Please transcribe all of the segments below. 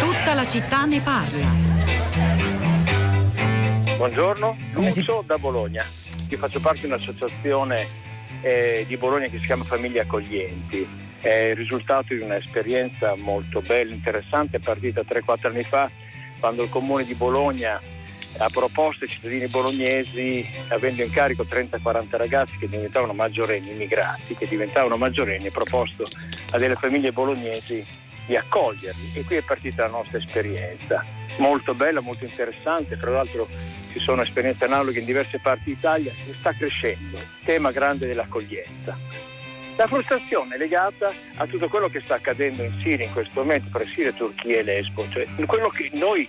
Tutta la città ne parla. Buongiorno, Come si- Lucio da Bologna. Io faccio parte di un'associazione eh, di Bologna che si chiama Famiglie Accoglienti. È il risultato di un'esperienza molto bella, interessante, partita 3-4 anni fa, quando il comune di Bologna ha proposto ai cittadini bolognesi, avendo in carico 30-40 ragazzi che diventavano maggiorenni, immigrati, che diventavano maggiorenni, ha proposto a delle famiglie bolognesi di accoglierli. E qui è partita la nostra esperienza, molto bella, molto interessante, tra l'altro ci sono esperienze analoghe in diverse parti d'Italia e sta crescendo il tema grande dell'accoglienza. La frustrazione legata a tutto quello che sta accadendo in Siria in questo momento, tra Siria, Turchia e Lesbo, cioè quello che noi,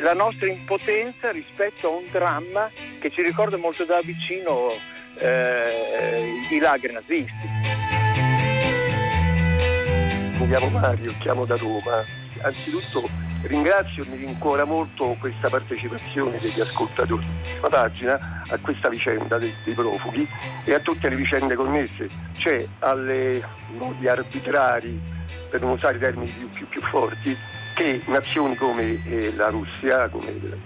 la nostra impotenza rispetto a un dramma che ci ricorda molto da vicino eh, i lagri nazisti. Mi chiamo Mario, chiamo da Roma. Anzitutto ringrazio e mi rincuora molto questa partecipazione degli ascoltatori della pagina a questa vicenda dei, dei profughi e a tutte le vicende connesse, cioè alle modi arbitrari, per non usare termini più, più- più forti, che nazioni come eh, la Russia, come, la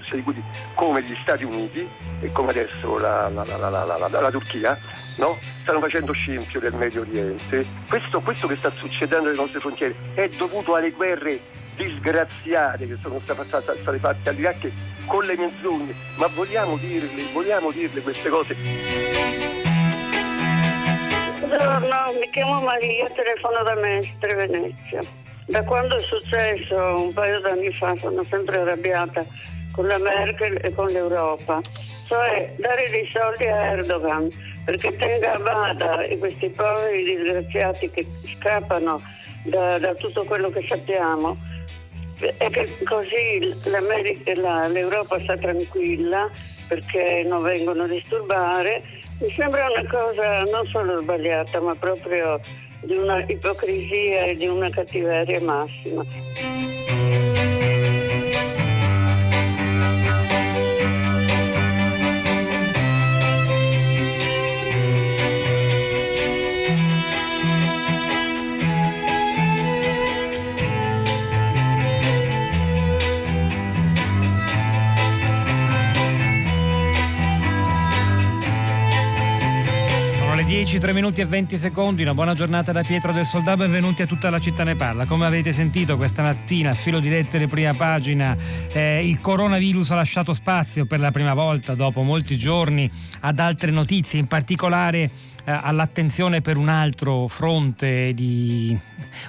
come gli Stati Uniti e come adesso la, la- la- la- la- la- la Turchia no? stanno facendo scempio del Medio Oriente. Questo, questo che sta succedendo alle nostre frontiere è dovuto alle guerre disgraziate che sono state, state- state fatte all'Iraq con le menzogne, ma vogliamo dirle, vogliamo dirle queste cose? Buongiorno, mi chiamo Maria, telefono da Mestre, Venezia. Da quando è successo un paio d'anni fa sono sempre arrabbiata con la Merkel e con l'Europa. Cioè dare dei soldi a Erdogan perché tenga a bada questi poveri disgraziati che scappano da, da tutto quello che sappiamo e che così la- l'Europa sta tranquilla perché non vengono a disturbare, mi sembra una cosa non solo sbagliata ma proprio di una ipocrisia e di una cattiveria massima. 10, 3 minuti e 20 secondi, una buona giornata da Pietro del Soldà, benvenuti a tutta la città ne parla. Come avete sentito questa mattina, filo di lettere, prima pagina, eh, il coronavirus ha lasciato spazio per la prima volta dopo molti giorni ad altre notizie, in particolare all'attenzione per un altro fronte di...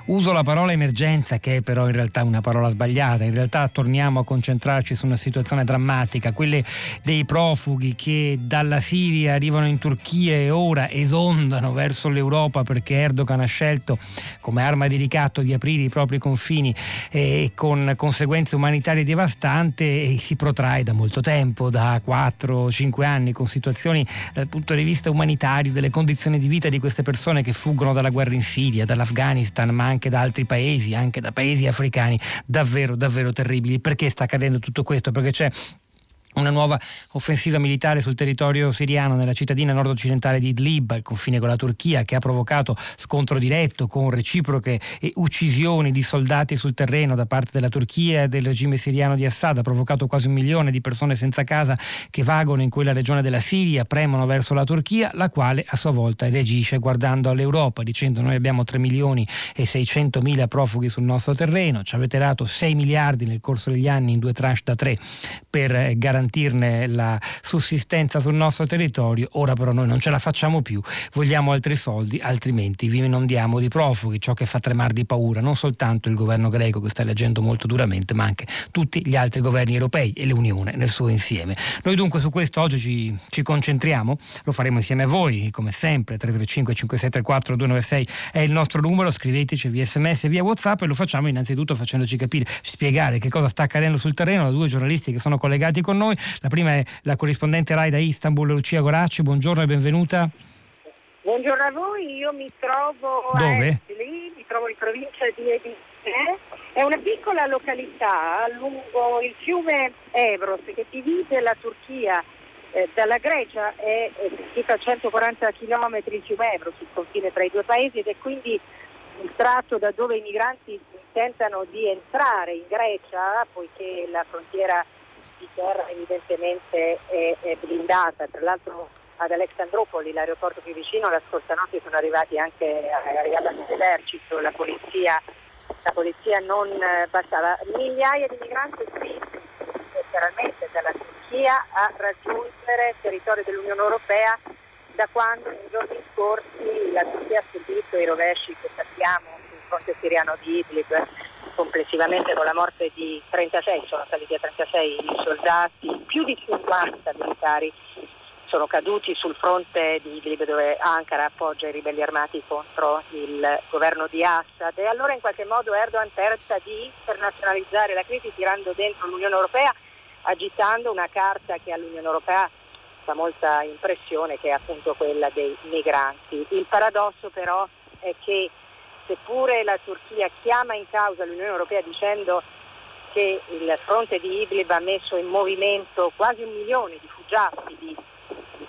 Uso la parola emergenza che è però in realtà una parola sbagliata, in realtà torniamo a concentrarci su una situazione drammatica, quelle dei profughi che dalla Siria arrivano in Turchia e ora esondano verso l'Europa perché Erdogan ha scelto come arma di ricatto di aprire i propri confini eh, con conseguenze umanitarie devastanti e si protrae da molto tempo, da 4-5 anni, con situazioni dal punto di vista umanitario, delle condizioni di vita di queste persone che fuggono dalla guerra in Siria, dall'Afghanistan, ma anche da altri paesi, anche da paesi africani, davvero, davvero terribili. Perché sta accadendo tutto questo? Perché c'è una nuova offensiva militare sul territorio siriano nella cittadina nord-occidentale di Idlib, al confine con la Turchia, che ha provocato scontro diretto con reciproche uccisioni di soldati sul terreno da parte della Turchia e del regime siriano di Assad, ha provocato quasi un milione di persone senza casa che vagano in quella regione della Siria, premono verso la Turchia, la quale a sua volta reagisce guardando all'Europa, dicendo noi abbiamo 3 milioni e 600 mila profughi sul nostro terreno, ci avete dato 6 miliardi nel corso degli anni in due tranche da 3 per eh, garantirne la sussistenza sul nostro territorio, ora però noi non ce la facciamo più, vogliamo altri soldi, altrimenti vi inondiamo di profughi, ciò che fa tremare di paura non soltanto il governo greco che sta leggendo molto duramente, ma anche tutti gli altri governi europei e l'Unione nel suo insieme. Noi dunque su questo oggi ci, ci concentriamo, lo faremo insieme a voi, come sempre, 335 5634 296 è il nostro numero, scriveteci via sms e via whatsapp e lo facciamo innanzitutto facendoci capire, spiegare che cosa sta accadendo sul terreno da due giornalisti che sono collegati con noi, la prima è la corrispondente RAI da Istanbul, Lucia Goracci, buongiorno e benvenuta. Buongiorno a voi, io mi trovo Dove? a Esli, mi trovo in provincia di Edirne, è una piccola località lungo il fiume Evros che divide la Turchia eh, dalla Grecia è circa a 140 km il fiume Ebro sul confine tra i due paesi ed è quindi il tratto da dove i migranti tentano di entrare in Grecia, poiché la frontiera di terra evidentemente è, è blindata. Tra l'altro ad Alexandropoli, l'aeroporto più vicino, la scorsa notte sono arrivati anche l'esercito, la polizia, la polizia non eh, bastava. Migliaia di migranti spinti letteralmente dalla Turchia a raggiungere il territorio dell'Unione Europea da quando nei giorni scorsi la Turchia ha subito i rovesci che sappiamo sul fronte siriano di Idlib complessivamente con la morte di 36, sono saliti a 36 i soldati, più di 50 militari sono caduti sul fronte di Idlib dove Ankara appoggia i ribelli armati contro il governo di Assad e allora in qualche modo Erdogan pensa di internazionalizzare la crisi tirando dentro l'Unione Europea agitando una carta che all'Unione Europea fa molta impressione che è appunto quella dei migranti. Il paradosso però è che seppure la Turchia chiama in causa l'Unione Europea dicendo che il fronte di Idlib ha messo in movimento quasi un milione di rifugiati, di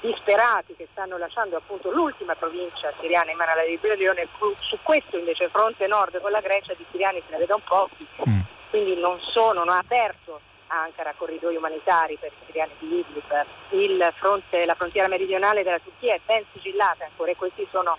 disperati che stanno lasciando appunto l'ultima provincia siriana in mano alla ribellione, su questo invece fronte nord con la Grecia di siriani se ne vedono pochi, mm. quindi non sono, non ha aperto Ankara corridoi umanitari per i siriani di Idlib, fronte, la frontiera meridionale della Turchia è ben sigillata ancora e questi sono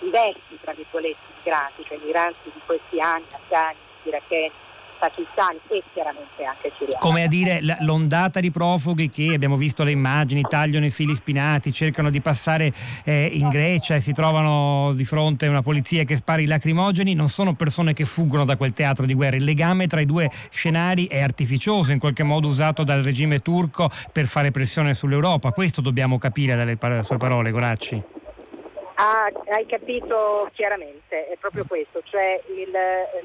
i vecchi, tra virgolette, migranti, cioè migranti di questi anni, afghani, iracheni, pakistani e chiaramente anche siriani. Come a dire l'ondata di profughi che abbiamo visto le immagini, tagliano i fili spinati, cercano di passare eh, in Grecia e si trovano di fronte a una polizia che spara i lacrimogeni, non sono persone che fuggono da quel teatro di guerra. Il legame tra i due scenari è artificioso, in qualche modo usato dal regime turco per fare pressione sull'Europa. Questo dobbiamo capire dalle sue parole, Goracci. Ah, hai capito chiaramente, è proprio questo, cioè il,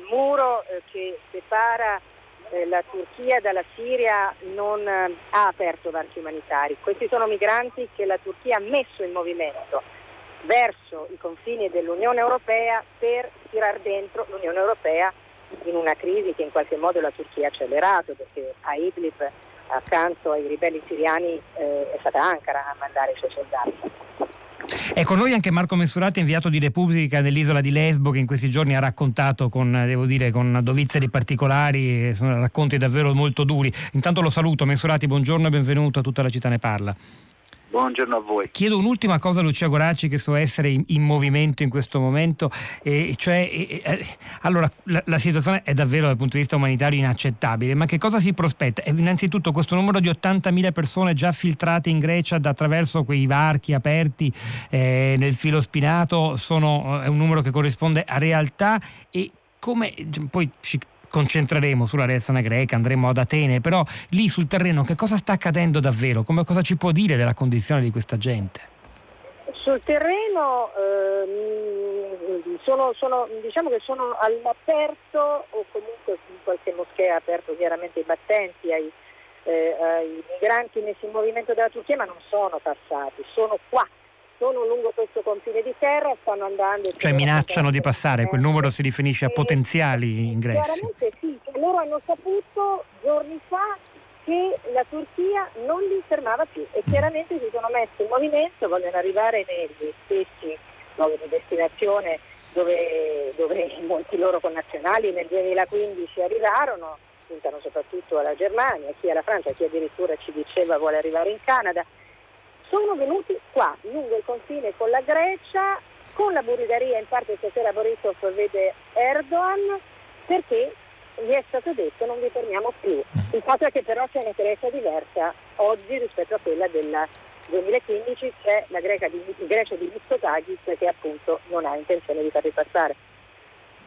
muro eh, che separa eh, la Turchia dalla Siria non eh, ha aperto varchi umanitari. Questi sono migranti che la Turchia ha messo in movimento verso i confini dell'Unione Europea per tirar dentro l'Unione Europea in una crisi che in qualche modo la Turchia ha accelerato perché a Idlib accanto ai ribelli siriani eh, è stata Ankara a mandare i suoi soldati. È con noi anche Marco Messurati, inviato di Repubblica nell'isola di Lesbo, che in questi giorni ha raccontato con, devo dire, con dovizia di particolari, sono racconti davvero molto duri. Intanto lo saluto, Messurati, buongiorno e benvenuto a tutta la città ne parla. Buongiorno a voi. Chiedo un'ultima cosa a Lucia Goracci che so essere in, in movimento in questo momento, e cioè e, e, allora la, la, situazione è davvero dal punto di vista umanitario inaccettabile, ma che cosa si prospetta? Innanzitutto questo numero di 80.000 persone già filtrate in Grecia attraverso quei varchi aperti eh, nel filo spinato sono, è un numero che corrisponde a realtà e come poi ci concentreremo sulla reazione greca, andremo ad Atene, però lì sul terreno che cosa sta accadendo davvero? Come, cosa ci può dire della condizione di questa gente? Sul terreno eh, sono, sono, diciamo che sono all'aperto o comunque in qualche moschea aperto chiaramente i battenti ai, eh, ai migranti messi in movimento dalla Turchia, ma non sono passati, sono qua sono lungo questo confine di terra, stanno andando... Cioè minacciano di passare, quel numero si riferisce a potenziali ingressi. Chiaramente sì, loro hanno saputo giorni fa che la Turchia non li fermava più e chiaramente si sono messi in movimento, vogliono arrivare negli stessi luoghi di destinazione dove, dove molti loro connazionali nel 2015 arrivarono, puntano soprattutto alla Germania, chi alla Francia, chi addirittura ci diceva vuole arrivare in Canada sono venuti qua, lungo il confine con la Grecia, con la burrigaria, in parte stasera Borisov vede Erdogan, perché gli è stato detto non vi fermiamo più. Il fatto è che però c'è un'esperienza diversa oggi rispetto a quella del 2015, c'è la Grecia di, Grecia di Mitsotakis che appunto non ha intenzione di farli passare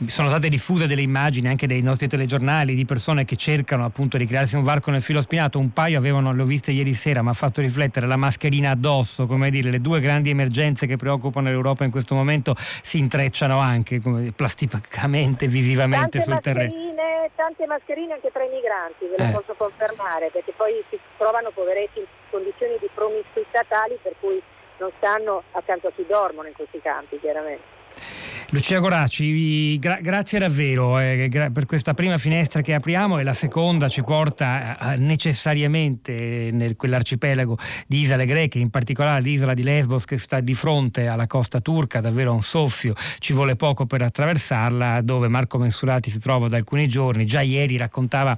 sono state diffuse delle immagini anche dei nostri telegiornali di persone che cercano appunto di crearsi un varco nel filo spinato. Un paio avevano, le ho viste ieri sera, mi ha fatto riflettere la mascherina addosso, come dire, le due grandi emergenze che preoccupano l'Europa in questo momento si intrecciano anche come, plasticamente, visivamente tante sul terreno. Tante mascherine anche tra i migranti, ve lo eh. posso confermare, perché poi si trovano poveretti in condizioni di promiscuità tali per cui non stanno accanto a chi dormono in questi campi, chiaramente. Lucia Goracci, gra- grazie davvero eh, gra- per questa prima finestra che apriamo e la seconda ci porta a, a necessariamente nel quell'arcipelago di isole greche, in particolare l'isola di Lesbos che sta di fronte alla costa turca, davvero un soffio, ci vuole poco per attraversarla, dove Marco Mensurati si trova da alcuni giorni, già ieri raccontava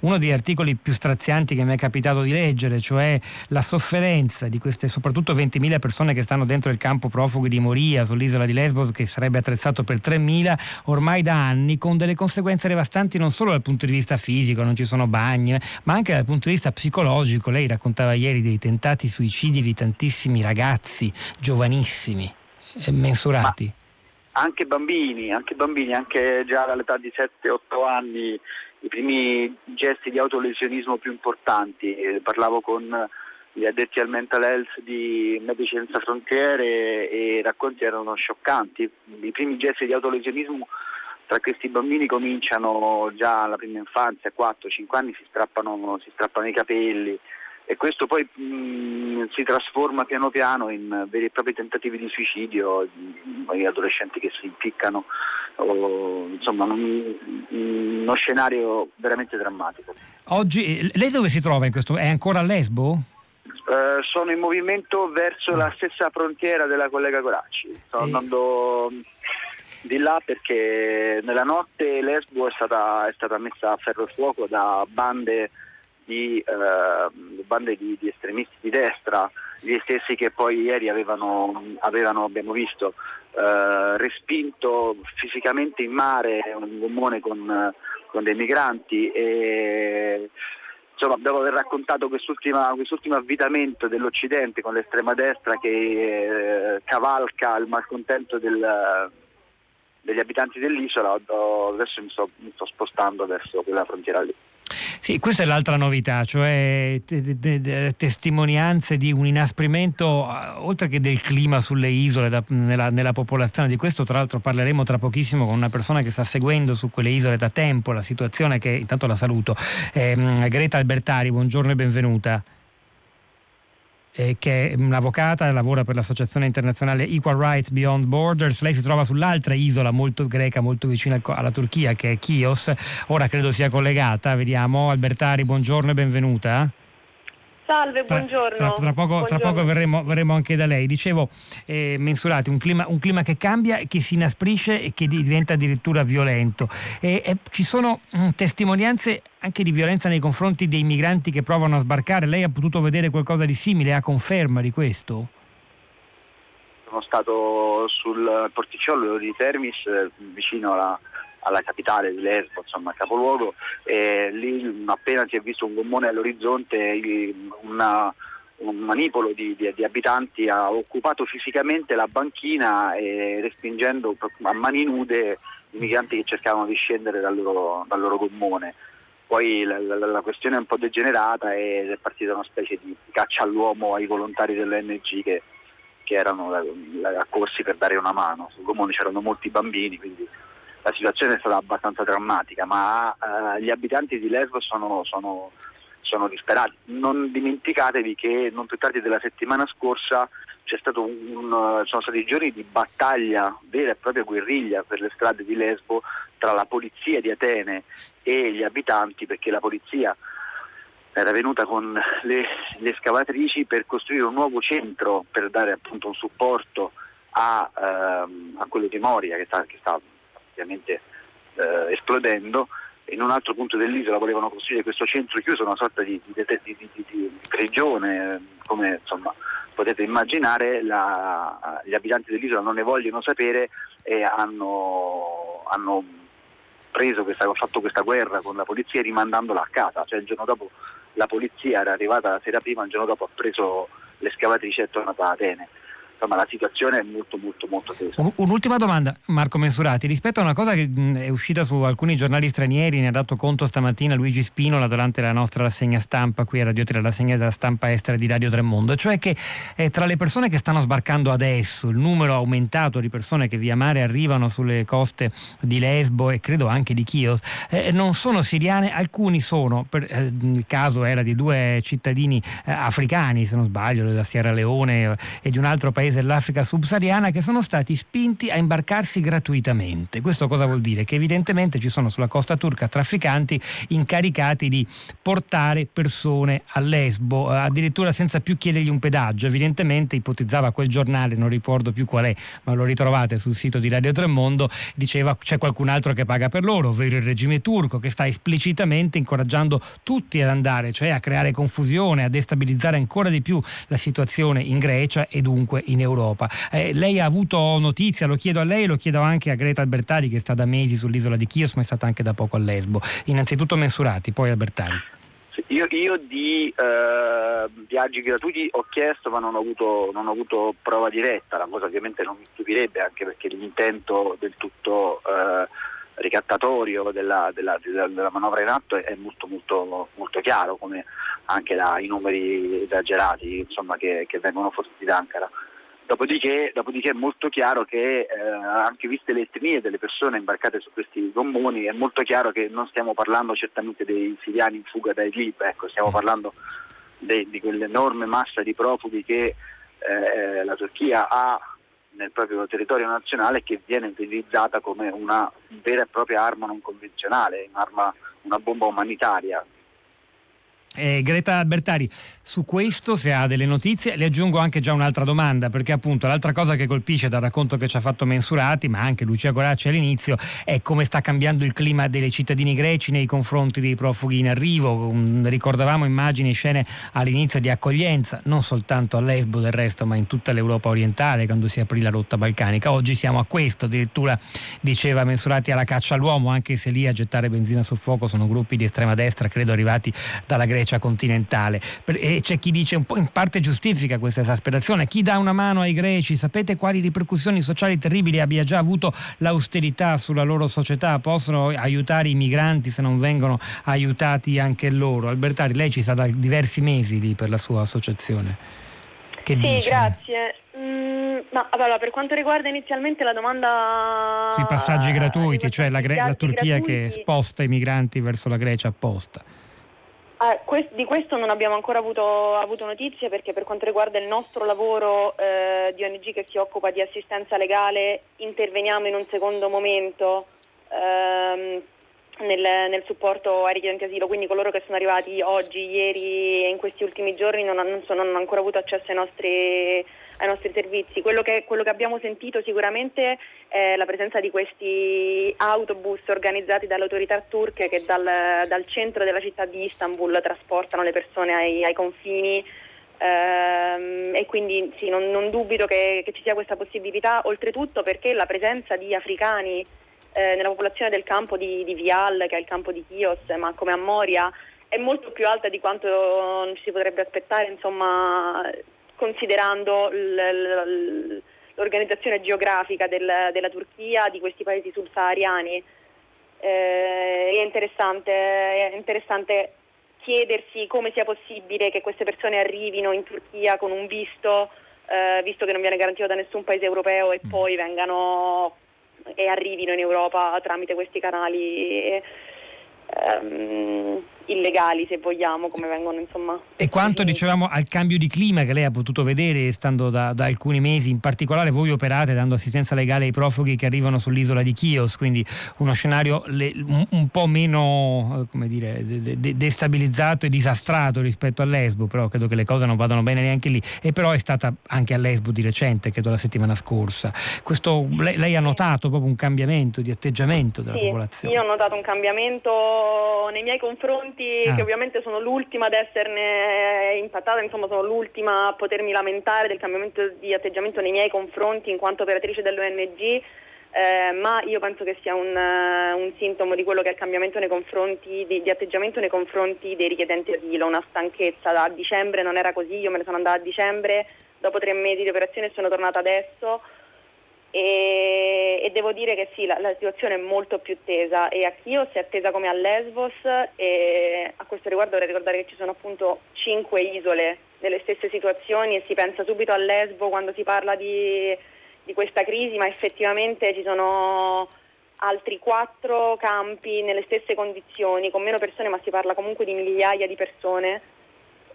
uno degli articoli più strazianti che mi è capitato di leggere, cioè la sofferenza di queste soprattutto 20.000 persone che stanno dentro il campo profughi di Moria sull'isola di Lesbos che sarebbe attraversata attrezzato per 3.000 ormai da anni con delle conseguenze devastanti non solo dal punto di vista fisico, non ci sono bagni, ma anche dal punto di vista psicologico. Lei raccontava ieri dei tentati suicidi di tantissimi ragazzi giovanissimi, e mensurati. Ma anche bambini, anche bambini, anche già dall'età di 7-8 anni i primi gesti di autolesionismo più importanti. Parlavo con gli addetti al mental health di Medici Senza Frontiere e i racconti erano scioccanti. I primi gesti di autolesionismo tra questi bambini cominciano già alla prima infanzia, 4-5 anni si strappano, si strappano, i capelli e questo poi mh, mm, si trasforma piano piano in veri e propri tentativi di suicidio, gli adolescenti che si impiccano, o, insomma un, uno scenario veramente drammatico. Oggi lei dove si trova in questo? È ancora a Lesbo? Eh, sono in movimento verso la stessa frontiera della collega Coracci. Sto e... andando di là perché nella notte Lesbo è stata, è stata messa a ferro e fuoco da bande di, eh, bande di, di estremisti di destra, gli stessi che poi ieri avevano, avevano abbiamo visto, eh, respinto fisicamente in mare un gommone con, con dei migranti. E, insomma, dopo aver raccontato quest'ultimo avvitamento dell'Occidente con l'estrema destra che eh, cavalca il malcontento del, degli abitanti dell'isola, adesso mi sto, mi sto spostando verso quella frontiera lì. Sì, questa è l'altra novità, cioè te, te, te, testimonianze di un inasprimento, oltre che del clima sulle isole, da, nella, nella, popolazione. Di questo, tra l'altro, parleremo tra pochissimo con una persona che sta seguendo su quelle isole da tempo la situazione, che intanto la saluto. Eh, Greta Albertari, buongiorno e benvenuta eh, che è un'avvocata lavora per l'associazione internazionale Equal Rights Beyond Borders. Lei si trova sull'altra isola molto greca, molto vicina alla Turchia, che è Chios. Ora credo sia collegata, vediamo. Albertari, buongiorno e benvenuta. Salve, buongiorno. Tra, tra, poco, buongiorno. tra poco, verremo, verremo, anche da lei. Dicevo, eh, mensurati, un clima, un clima, che cambia, che si inasprisce e che diventa addirittura violento. E, e ci sono mh, mm, testimonianze anche di violenza nei confronti dei migranti che provano a sbarcare. Lei ha potuto vedere qualcosa di simile? Ha conferma di questo? Sono stato sul porticciolo di Termis, eh, vicino alla alla capitale di Lesbo, insomma capoluogo, e lì appena si è visto un gommone all'orizzonte una, un manipolo di, di, di, abitanti ha occupato fisicamente la banchina e respingendo a mani nude i migranti che cercavano di scendere dal loro, dal loro gommone. Poi la, la, la, questione è un po' degenerata ed è partita una specie di caccia all'uomo ai volontari dell'ONG che, che erano accorsi per dare una mano. Sul gommone c'erano molti bambini, quindi la situazione è stata abbastanza drammatica, ma eh, gli abitanti di Lesbos sono, sono, sono, disperati. Non dimenticatevi che non più tardi della settimana scorsa un, sono stati giorni di battaglia, vera e propria guerriglia per le strade di Lesbo tra la polizia di Atene e gli abitanti perché la polizia era venuta con le, le scavatrici per costruire un nuovo centro per dare appunto un supporto a, ehm, a quello di Moria che sta, che sta ovviamente eh, esplodendo, in un altro punto dell'isola volevano costruire questo centro chiuso, una sorta di, di, di, di prigione, come insomma, potete immaginare, la, gli abitanti dell'isola non ne vogliono sapere e hanno, hanno questa, fatto questa guerra con la polizia rimandandola a casa, cioè il giorno dopo la polizia era arrivata la sera prima, il giorno dopo ha preso le scavatrici e è tornata a Atene insomma la situazione è molto molto molto tesa. Un'ultima domanda Marco Mensurati, rispetto a una cosa che è uscita su alcuni giornali stranieri, ne ha dato conto stamattina Luigi Spinola durante la nostra rassegna stampa qui a Radio 3, la rassegna della stampa estera di Radio Tremondo, cioè che eh, tra le persone che stanno sbarcando adesso, il numero aumentato di persone che via mare arrivano sulle coste di Lesbo e credo anche di Chios, eh, non sono siriane, alcuni sono, per, eh, il caso era di due cittadini eh, africani se non sbaglio, della Sierra Leone e di un altro paese dell'Africa subsahariana che sono stati spinti a imbarcarsi gratuitamente. Questo cosa vuol dire? Che evidentemente ci sono sulla costa turca trafficanti incaricati di portare persone a Lesbo, eh, addirittura senza più chiedergli un pedaggio. Evidentemente ipotizzava quel giornale, non ricordo più qual è, ma lo ritrovate sul sito di Radio Tremondo, diceva c'è qualcun altro che paga per loro, ovvero il regime turco che sta esplicitamente incoraggiando tutti ad andare, cioè a creare confusione, a destabilizzare ancora di più la situazione in Grecia e dunque in Europa. Eh, lei ha avuto notizia, lo chiedo a lei, lo chiedo anche a Greta Albertari che sta da mesi sull'isola di Chios ma è stata anche da poco a Lesbo. Innanzitutto mensurati, poi Albertari. Io, io di eh, viaggi gratuiti ho chiesto ma non ho, avuto, non ho, avuto, prova diretta, la cosa ovviamente non mi stupirebbe anche perché l'intento del tutto eh, ricattatorio della, della, della, manovra in atto è molto, molto, molto chiaro come anche dai numeri esagerati insomma, che, che vengono forniti da Ankara. Dopodiché, dopodiché, è molto chiaro che, eh, anche viste le etnie delle persone imbarcate su questi gommoni, è molto chiaro che non stiamo parlando certamente dei siriani in fuga da Idlib, ecco, stiamo mm. parlando de, di quell'enorme massa di profughi che eh, la Turchia ha nel proprio territorio nazionale e che viene utilizzata come una vera e propria arma non convenzionale, un'arma, una bomba umanitaria. Eh, Greta Albertari, su questo se ha delle notizie le aggiungo anche già un'altra domanda perché appunto l'altra cosa che colpisce dal racconto che ci ha fatto Mensurati ma anche Lucia Goracci all'inizio è come sta cambiando il clima dei cittadini greci nei confronti dei profughi in arrivo. Um, ricordavamo immagini e scene all'inizio di accoglienza non soltanto a Lesbo del resto ma in tutta l'Europa orientale quando si aprì la rotta balcanica. Oggi siamo a questo, addirittura diceva Mensurati alla caccia all'uomo anche se lì a gettare benzina sul fuoco sono gruppi di estrema destra credo arrivati dalla Grecia Grecia continentale. E c'è chi dice un po' in parte giustifica questa esasperazione. Chi dà una mano ai greci? Sapete quali ripercussioni sociali terribili abbia già avuto l'austerità sulla loro società? Possono aiutare i migranti se non vengono aiutati anche loro? Albertari, lei ci sta da diversi mesi lì per la sua associazione. Che sì, dice? grazie. Mm, ma allora, per quanto riguarda inizialmente la domanda sui passaggi gratuiti, cioè la, la Turchia gratuiti. che sposta i migranti verso la Grecia apposta. Ah, quest- di questo non abbiamo ancora avuto, avuto, notizie perché per quanto riguarda il nostro lavoro eh, di ONG che si occupa di assistenza legale interveniamo in un secondo momento ehm, nel, nel, supporto ai richiedenti asilo, quindi coloro che sono arrivati oggi, ieri e in questi ultimi giorni non, non, sono, non hanno ancora avuto accesso ai nostri ai nostri servizi. Quello che, quello che abbiamo sentito sicuramente è la presenza di questi autobus organizzati dalle autorità turche che dal, dal centro della città di Istanbul trasportano le persone ai, ai confini. Ehm, e quindi sì, non, non dubito che, che, ci sia questa possibilità, oltretutto perché la presenza di africani eh, nella popolazione del campo di, di, Vial, che è il campo di Chios, ma come a Moria, è molto più alta di quanto ci si potrebbe aspettare, insomma, considerando l'organizzazione geografica del, della Turchia, di questi paesi subsahariani. Eh, è, interessante, è interessante chiedersi come sia possibile che queste persone arrivino in Turchia con un visto, eh, visto che non viene garantito da nessun paese europeo e mm. poi vengano e arrivino in Europa tramite questi canali. Ehm, illegali se vogliamo come vengono insomma. E quanto dicevamo al cambio di clima che lei ha potuto vedere stando da, da, alcuni mesi in particolare voi operate dando assistenza legale ai profughi che arrivano sull'isola di Chios quindi uno scenario le, un, un, po' meno come dire de, de, destabilizzato e disastrato rispetto a Lesbo però credo che le cose non vadano bene neanche lì. E però è stata anche a Lesbo di recente credo la settimana scorsa. Questo, lei, lei, ha notato proprio un cambiamento di atteggiamento della sì, popolazione? io ho notato un cambiamento nei miei confronti confronti, ah. che ovviamente sono l'ultima ad esserne impattata, insomma sono l'ultima a potermi lamentare del cambiamento di atteggiamento nei miei confronti in quanto operatrice dell'ONG. Eh, ma io penso che sia un, uh, un, sintomo di quello che è il cambiamento nei confronti, di, di, atteggiamento nei confronti dei richiedenti asilo, una stanchezza. Da dicembre non era così, io me ne sono andata a dicembre, dopo tre mesi di operazione sono tornata adesso e, e, devo dire che sì, la, la, situazione è molto più tesa e a Chios è attesa come a Lesbos e a questo riguardo vorrei ricordare che ci sono appunto cinque isole nelle stesse situazioni e si pensa subito a Lesbo quando si parla di, di questa crisi, ma effettivamente ci sono altri quattro campi nelle stesse condizioni, con meno persone, ma si parla comunque di migliaia di persone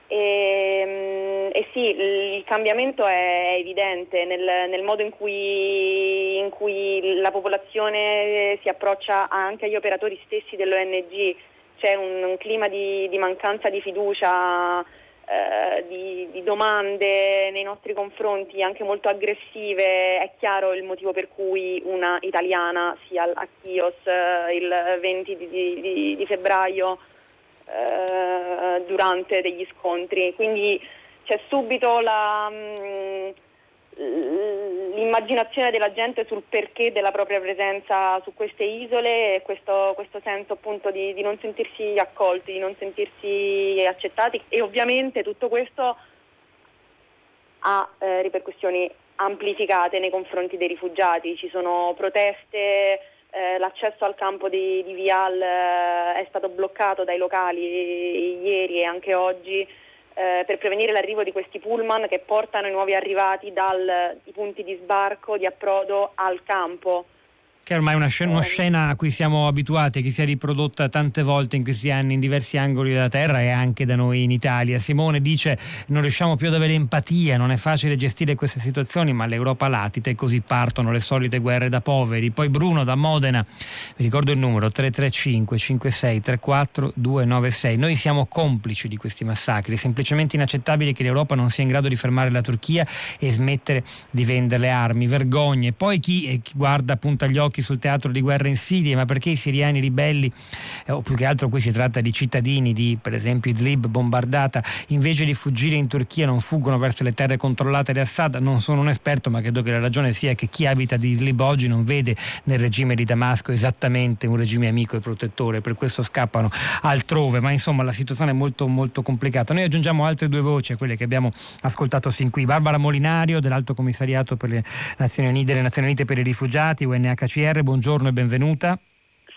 e, eh sì, il cambiamento è evidente nel, nel modo in cui, in cui, la popolazione si approccia anche agli operatori stessi dell'ONG, c'è un, un clima di, di, mancanza di fiducia, eh, di, di, domande nei nostri confronti anche molto aggressive, è chiaro il motivo per cui una italiana sia a Chios eh, il 20 di, di febbraio eh, durante degli scontri. Quindi c'è subito la, mh, mm, l'immaginazione della gente sul perché della propria presenza su queste isole e questo, questo senso appunto di, di, non sentirsi accolti, di non sentirsi accettati e ovviamente tutto questo ha eh, ripercussioni amplificate nei confronti dei rifugiati, ci sono proteste, eh, l'accesso al campo di, di Vial eh, è stato bloccato dai locali ieri e anche oggi eh, per prevenire l'arrivo di questi pullman che portano i nuovi arrivati dai punti di sbarco, di approdo al campo che è ormai una scena, una scena, a cui siamo abituati, che si è riprodotta tante volte in questi anni in diversi angoli della terra e anche da noi in Italia. Simone dice non riusciamo più ad avere empatia, non è facile gestire queste situazioni, ma l'Europa latita e così partono le solite guerre da poveri. Poi Bruno da Modena, vi ricordo il numero 335 56 34 296. Noi siamo complici di questi massacri, è semplicemente inaccettabile che l'Europa non sia in grado di fermare la Turchia e smettere di vendere le armi. Vergogne. Poi chi, eh, chi guarda appunto agli occhi attacchi sul teatro di guerra in Siria, ma perché i siriani ribelli, eh, o più che altro qui si tratta di cittadini di per esempio Idlib bombardata, invece di fuggire in Turchia non fuggono verso le terre controllate da Assad? Non sono un esperto, ma credo che la ragione sia che chi abita di Idlib oggi non vede nel regime di Damasco esattamente un regime amico e protettore, per questo scappano altrove, ma insomma la situazione è molto molto complicata. Noi aggiungiamo altre due voci a quelle che abbiamo ascoltato sin qui. Barbara Molinario dell'Alto Commissariato per le Nazioni Unite, le Nazioni Unite per i Rifugiati, UNHCR GR, buongiorno e benvenuta.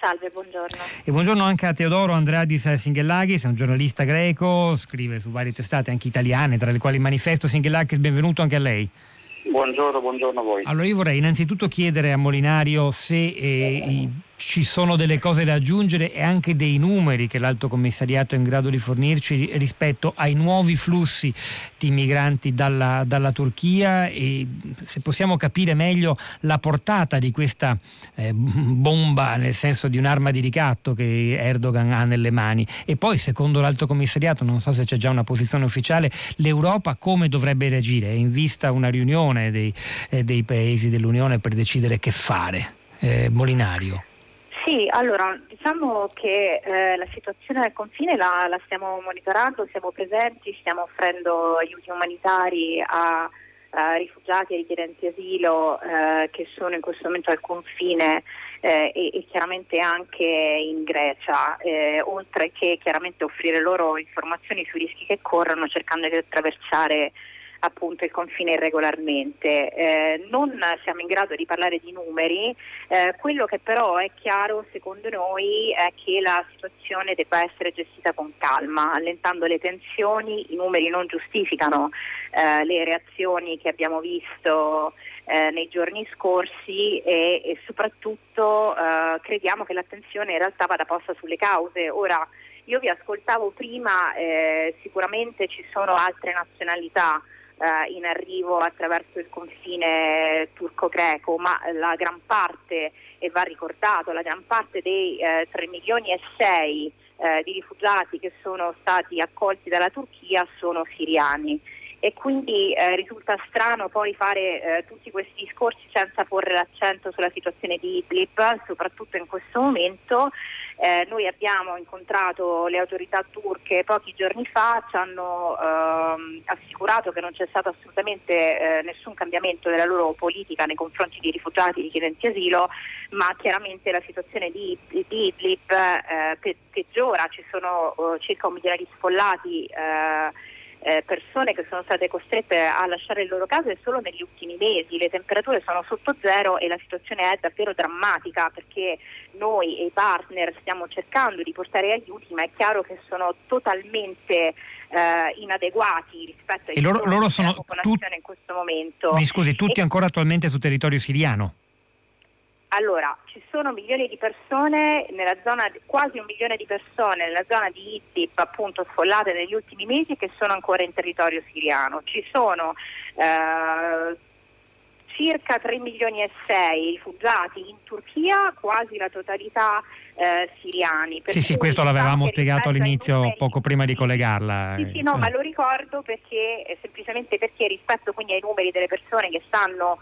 Salve, buongiorno. E buongiorno anche a Teodoro Andradis Singhellakis, è un giornalista greco, scrive su varie testate anche italiane, tra le quali Manifesto Singhellakis, benvenuto anche a lei. Buongiorno, buongiorno a voi. Allora io vorrei innanzitutto chiedere a Molinario se eh, ci sono delle cose da aggiungere e anche dei numeri che l'Alto Commissariato è in grado di fornirci rispetto ai nuovi flussi di migranti dalla, dalla Turchia e se possiamo capire meglio la portata di questa eh, bomba, nel senso di un'arma di ricatto che Erdogan ha nelle mani. E poi, secondo l'Alto Commissariato, non so se c'è già una posizione ufficiale, l'Europa come dovrebbe reagire? È in vista una riunione dei, eh, dei paesi dell'Unione per decidere che fare? Eh, Molinario. Sì, allora diciamo che eh, la situazione al confine la, la, stiamo monitorando, siamo presenti, stiamo offrendo aiuti umanitari a, a rifugiati e richiedenti asilo eh, che sono in questo momento al confine eh, e, e, chiaramente anche in Grecia, eh, oltre che chiaramente offrire loro informazioni sui rischi che corrono cercando di attraversare appunto il confine irregolarmente. Eh, non siamo in grado di parlare di numeri, eh, quello che però è chiaro secondo noi è che la situazione debba essere gestita con calma, allentando le tensioni, i numeri non giustificano eh, le reazioni che abbiamo visto eh, nei giorni scorsi e, e soprattutto eh, crediamo che l'attenzione in realtà vada posta sulle cause. Ora, io vi ascoltavo prima, eh, sicuramente ci sono altre nazionalità eh, in arrivo attraverso il confine turco-greco, ma la gran parte, e va ricordato, la gran parte dei eh, 3 milioni e 6 eh, di rifugiati che sono stati accolti dalla Turchia sono siriani e quindi eh, risulta strano poi fare eh, tutti questi discorsi senza porre l'accento sulla situazione di Idlib, soprattutto in questo momento. Eh, noi abbiamo incontrato le autorità turche pochi giorni fa, ci hanno ehm, assicurato che non c'è stato assolutamente eh, nessun cambiamento della loro politica nei confronti di rifugiati e richiedenti asilo, ma chiaramente la situazione di, di Idlib eh, pe- peggiora, ci sono eh, circa un milione di sfollati eh, persone che sono state costrette a lasciare il loro casa solo negli ultimi mesi, le temperature sono sotto zero e la situazione è davvero drammatica perché noi e i partner stiamo cercando di portare aiuti ma è chiaro che sono totalmente eh, inadeguati rispetto ai loro, loro sono popolazione tut- in questo momento. Mi scusi, tutti e... ancora attualmente sul territorio siriano? Allora, ci sono milioni di persone nella zona, quasi un milione di persone nella zona di Idlib, appunto sfollate negli ultimi mesi che sono ancora in territorio siriano. Ci sono eh, circa 3 milioni e 6 rifugiati in Turchia, quasi la totalità eh, siriani. Sì, sì, questo l'avevamo spiegato all'inizio, poco prima di collegarla. Sì, sì, no, eh. ma lo ricordo perché, eh, semplicemente perché rispetto quindi ai numeri delle persone che stanno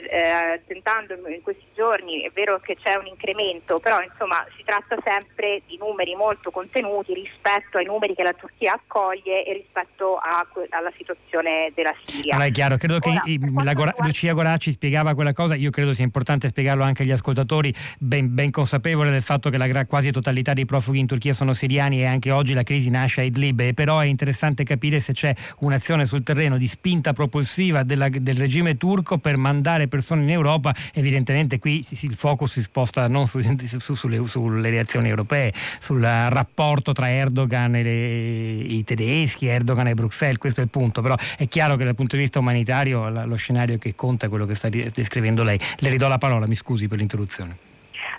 eh, tentando in questi giorni, è vero che c'è un incremento, però insomma si tratta sempre di numeri molto contenuti rispetto ai numeri che la Turchia accoglie e rispetto a, alla situazione della Siria. Allora è chiaro, credo Ora, che la Gora- Lucia Goracci spiegava quella cosa, io credo sia importante spiegarlo anche agli ascoltatori, ben, ben consapevole del fatto che la quasi totalità dei profughi in Turchia sono siriani e anche oggi la crisi nasce a Idlib, però è interessante capire se c'è un'azione sul terreno di spinta propulsiva della, del regime turco per mandare mandare persone in Europa, evidentemente qui il focus si sposta non su, su, sulle, sulle, reazioni europee, sul rapporto tra Erdogan e le, i tedeschi, Erdogan e Bruxelles, questo è il punto, però è chiaro che dal punto di vista umanitario lo scenario che conta è quello che sta descrivendo lei. Le ridò la parola, mi scusi per l'interruzione.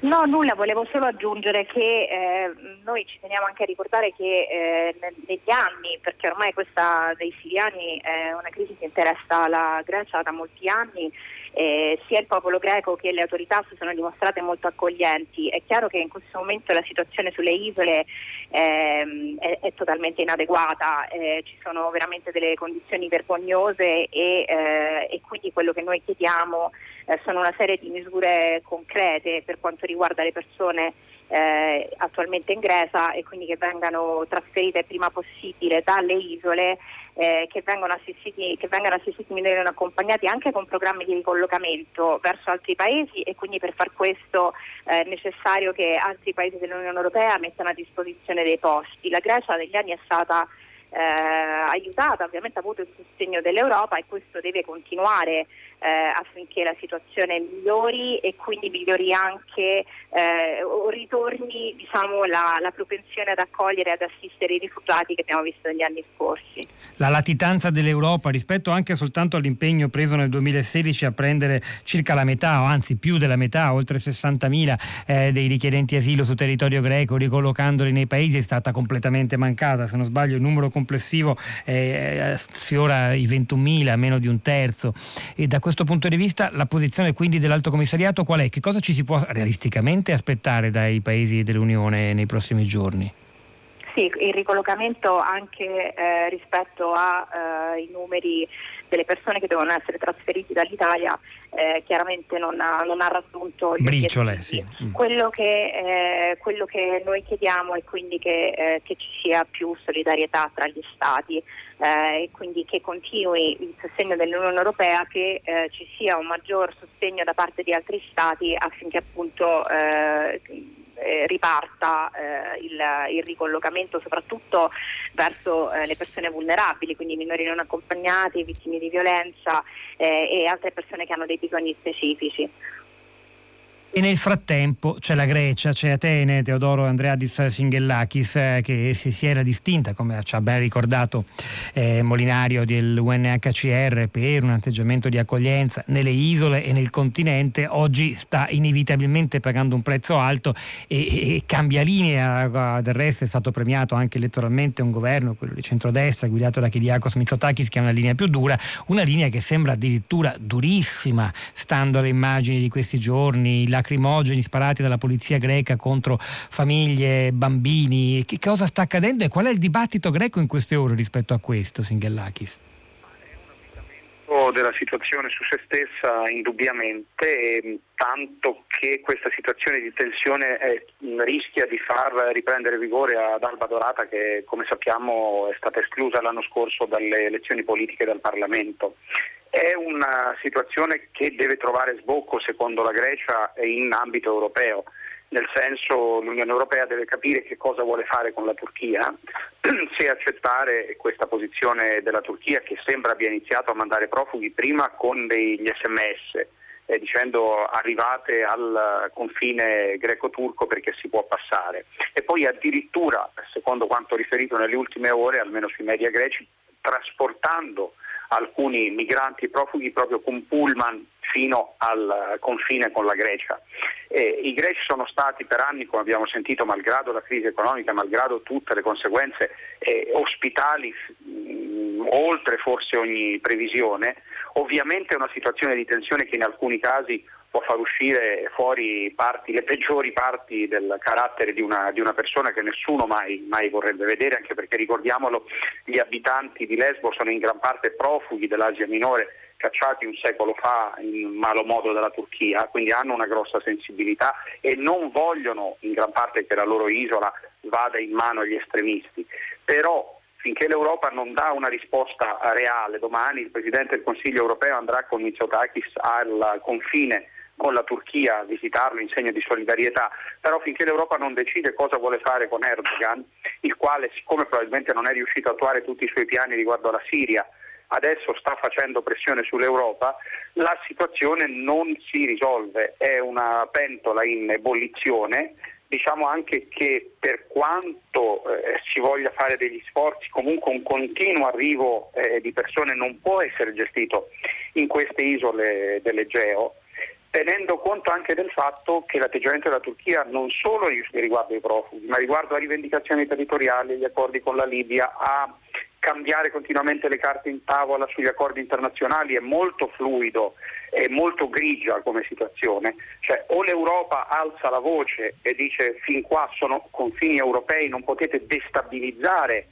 No, nulla, volevo solo aggiungere che eh, noi ci teniamo anche a ricordare che eh, negli anni, perché ormai questa dei siriani è una crisi che interessa la Grecia da molti anni, eh, sia il popolo greco che le autorità si sono dimostrate molto accoglienti. È chiaro che in questo momento la situazione sulle isole ehm, è, è, totalmente inadeguata, eh, ci sono veramente delle condizioni vergognose e, eh, e quindi quello che noi chiediamo eh, sono una serie di misure concrete per quanto riguarda le persone eh, attualmente in Grecia e quindi che vengano trasferite il prima possibile dalle isole eh, che vengano assistiti minori non accompagnati anche con programmi di ricollocamento verso altri paesi e quindi per far questo eh, è necessario che altri paesi dell'Unione Europea mettano a disposizione dei posti. La Grecia negli anni è stata eh, aiutata, ovviamente ha avuto il sostegno dell'Europa e questo deve continuare eh, affinché la situazione migliori e quindi migliori anche eh, o ritorni diciamo, la, la, propensione ad accogliere e ad assistere i rifugiati che abbiamo visto negli anni scorsi. La latitanza dell'Europa rispetto anche soltanto all'impegno preso nel 2016 a prendere circa la metà o anzi più della metà, oltre 60.000 eh, dei richiedenti asilo su territorio greco, ricollocandoli nei paesi è stata completamente mancata, se non sbaglio il numero complessivo eh, sfiora i 21.000, meno di un terzo e da questo questo punto di vista la posizione quindi dell'Alto Commissariato qual è? Che cosa ci si può realisticamente aspettare dai paesi dell'Unione nei prossimi giorni? Sì, il ricollocamento anche eh, rispetto ai eh, numeri delle persone che devono essere trasferiti dall'Italia eh, chiaramente non ha, non ha raggiunto gli briciole. Sì. Mm. Quello, che, eh, quello, che, noi chiediamo è quindi che, eh, che, ci sia più solidarietà tra gli Stati eh, e quindi che continui il sostegno dell'Unione Europea, che ci sia un maggior sostegno da parte di altri Stati affinché appunto eh, riparta eh, il, il, ricollocamento soprattutto verso eh, le persone vulnerabili, quindi minori non accompagnati, vittime di violenza eh, e altre persone che hanno dei bisogni specifici. E nel frattempo c'è la Grecia, c'è Atene, Teodoro Andreadis Singellakis eh, che si, si, era distinta, come ci ha ben ricordato eh, Molinario dell'UNHCR, per un atteggiamento di accoglienza nelle isole e nel continente, oggi sta inevitabilmente pagando un prezzo alto e, e cambia linea, del resto è stato premiato anche elettoralmente un governo, quello di centrodestra, guidato da Kyriakos Mitsotakis, che ha una linea più dura, una linea che sembra addirittura durissima, stando alle immagini di questi giorni, la lacrimogeni sparati dalla polizia greca contro famiglie, bambini. Che cosa sta accadendo e qual è il dibattito greco in queste ore rispetto a questo, Della situazione su se stessa indubbiamente, tanto che questa situazione di tensione è, rischia di far riprendere vigore ad Alba Dorata che come sappiamo è stata esclusa l'anno scorso dalle elezioni politiche del Parlamento. È una situazione che deve trovare sbocco, secondo la Grecia, in ambito europeo nel senso l'Unione Europea deve capire che cosa vuole fare con la Turchia, se accettare questa posizione della Turchia che sembra abbia iniziato a mandare profughi prima con degli sms eh, dicendo arrivate al confine greco-turco perché si può passare. E poi addirittura, secondo quanto riferito nelle ultime ore, almeno sui media greci, trasportando alcuni migranti profughi proprio con pullman fino al confine con la Grecia. Eh, I greci sono stati per anni, come abbiamo sentito, malgrado la crisi economica, malgrado tutte le conseguenze, eh, ospitali mh, oltre forse ogni previsione. Ovviamente è una situazione di tensione che in alcuni casi può far uscire fuori parti, le peggiori parti del carattere di una, di una persona che nessuno mai, mai, vorrebbe vedere, anche perché ricordiamolo, gli abitanti di Lesbo sono in gran parte profughi dell'Asia minore cacciati un secolo fa in malo modo dalla Turchia, quindi hanno una grossa sensibilità e non vogliono in gran parte che la loro isola vada in mano agli estremisti. Però finché l'Europa non dà una risposta reale, domani il Presidente del Consiglio europeo andrà con Mitsotakis al confine con la Turchia a visitarlo in segno di solidarietà, però finché l'Europa non decide cosa vuole fare con Erdogan, il quale siccome probabilmente non è riuscito a attuare tutti i suoi piani riguardo alla Siria, adesso sta facendo pressione sull'Europa, la situazione non si risolve, è una pentola in ebollizione. Diciamo anche che per quanto eh, si voglia fare degli sforzi, comunque un continuo arrivo eh, di persone non può essere gestito in queste isole dell'Egeo, tenendo conto anche del fatto che l'atteggiamento della Turchia non solo riguarda i profughi, ma riguarda le rivendicazioni territoriali, gli accordi con la Libia, a cambiare continuamente le carte in tavola sugli accordi internazionali è molto fluido, è molto grigia come situazione. Cioè, o l'Europa alza la voce e dice fin qua sono confini europei, non potete destabilizzare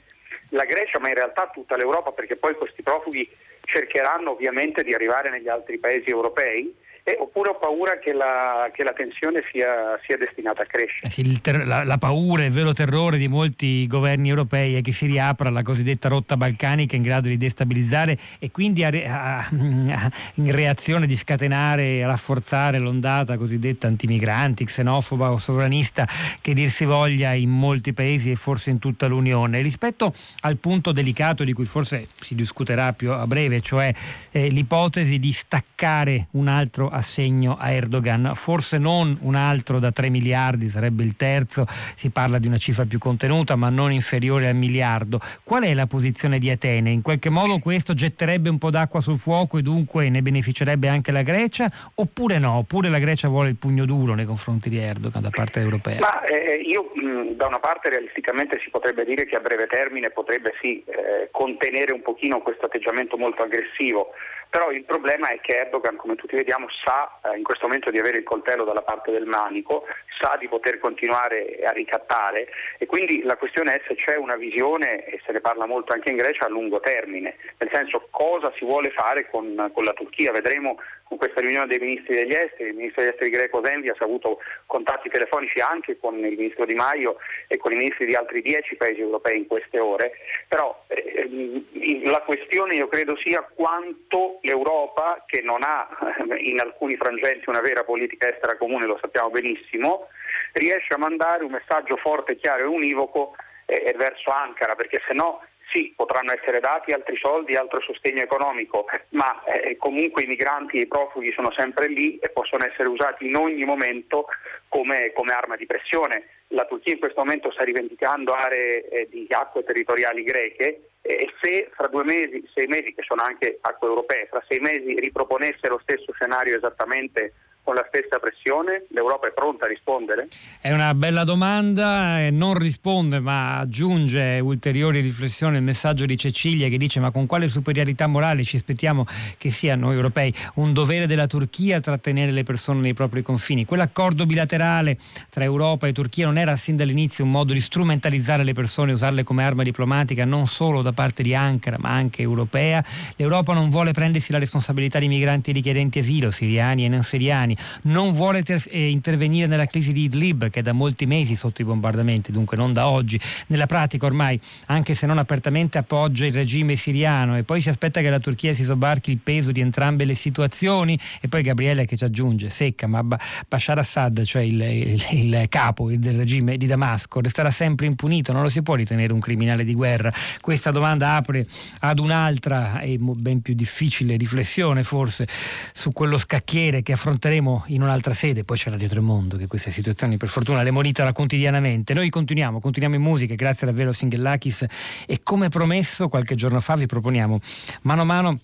la Grecia, ma in realtà tutta l'Europa, perché poi questi profughi cercheranno ovviamente di arrivare negli altri paesi europei eh, oppure ho paura che la, che la tensione sia, sia, destinata a crescere. Eh sì, ter- la, la, paura, il vero terrore di molti governi europei è che si riapra la cosiddetta rotta balcanica in grado di destabilizzare e quindi a, a, a, in reazione di scatenare e rafforzare l'ondata cosiddetta antimigranti, xenofoba o sovranista che dir si voglia in molti paesi e forse in tutta l'Unione. Rispetto al punto delicato di cui forse si discuterà più a breve, cioè eh, l'ipotesi di staccare un altro assegno a Erdogan, forse non un altro da 3 miliardi, sarebbe il terzo, si parla di una cifra più contenuta ma non inferiore al miliardo. Qual è la posizione di Atene? In qualche modo questo getterebbe un po' d'acqua sul fuoco e dunque ne beneficerebbe anche la Grecia oppure no? Oppure la Grecia vuole il pugno duro nei confronti di Erdogan da parte europea? Ma eh, io mh, da una parte realisticamente si potrebbe dire che a breve termine potrebbe sì eh, contenere un pochino questo atteggiamento molto aggressivo però il problema è che Erdogan, come tutti vediamo, sa eh, in questo momento di avere il coltello dalla parte del manico, sa di poter continuare a ricattare e quindi la questione è se c'è una visione, e se ne parla molto anche in Grecia, a lungo termine, nel senso cosa si vuole fare con, con la Turchia. Vedremo con questa riunione dei ministri degli esteri, il ministro degli esteri greco Zenvias ha avuto contatti telefonici anche con il ministro Di Maio e con i ministri di altri dieci paesi europei in queste ore, però eh, la questione io credo sia quanto l'Europa, che non ha eh, in alcuni frangenti una vera politica estera comune, lo sappiamo benissimo, riesce a mandare un messaggio forte, chiaro e univoco eh, verso Ankara, perché se no sì, potranno essere dati altri soldi, altro sostegno economico, ma eh, comunque i migranti e i profughi sono sempre lì e possono essere usati in ogni momento come, come arma di pressione. La Turchia in questo momento sta rivendicando aree eh, di acque territoriali greche e se fra due mesi, sei mesi, che sono anche acque europee, fra sei mesi riproponesse lo stesso scenario esattamente con la stessa pressione? L'Europa è pronta a rispondere? È una bella domanda, non risponde ma aggiunge ulteriori riflessioni il messaggio di Cecilia che dice ma con quale superiorità morale ci aspettiamo che sia noi europei un dovere della Turchia trattenere le persone nei propri confini? Quell'accordo bilaterale tra Europa e Turchia non era sin dall'inizio un modo di strumentalizzare le persone e usarle come arma diplomatica non solo da parte di Ankara ma anche europea? L'Europa non vuole prendersi la responsabilità di migranti richiedenti asilo, siriani e non siriani italiani, non vuole ter- eh, intervenire nella crisi di Idlib che è da molti mesi sotto i bombardamenti, dunque non da oggi. Nella pratica ormai, anche se non apertamente, appoggia il regime siriano e poi si aspetta che la Turchia si sobbarchi il peso di entrambe le situazioni e poi Gabriele che ci aggiunge, secca, ma Bashar Assad, cioè il, il, il capo del regime di Damasco, resterà sempre impunito, non lo si può ritenere un criminale di guerra. Questa domanda apre ad un'altra e ben più difficile riflessione forse su quello scacchiere che affronteremo vedremo in un'altra sede, poi c'è Radio Tremondo che queste situazioni per fortuna le monitora quotidianamente. Noi continuiamo, continuiamo in musica, grazie davvero a Singellakis e come promesso qualche giorno fa vi proponiamo mano a mano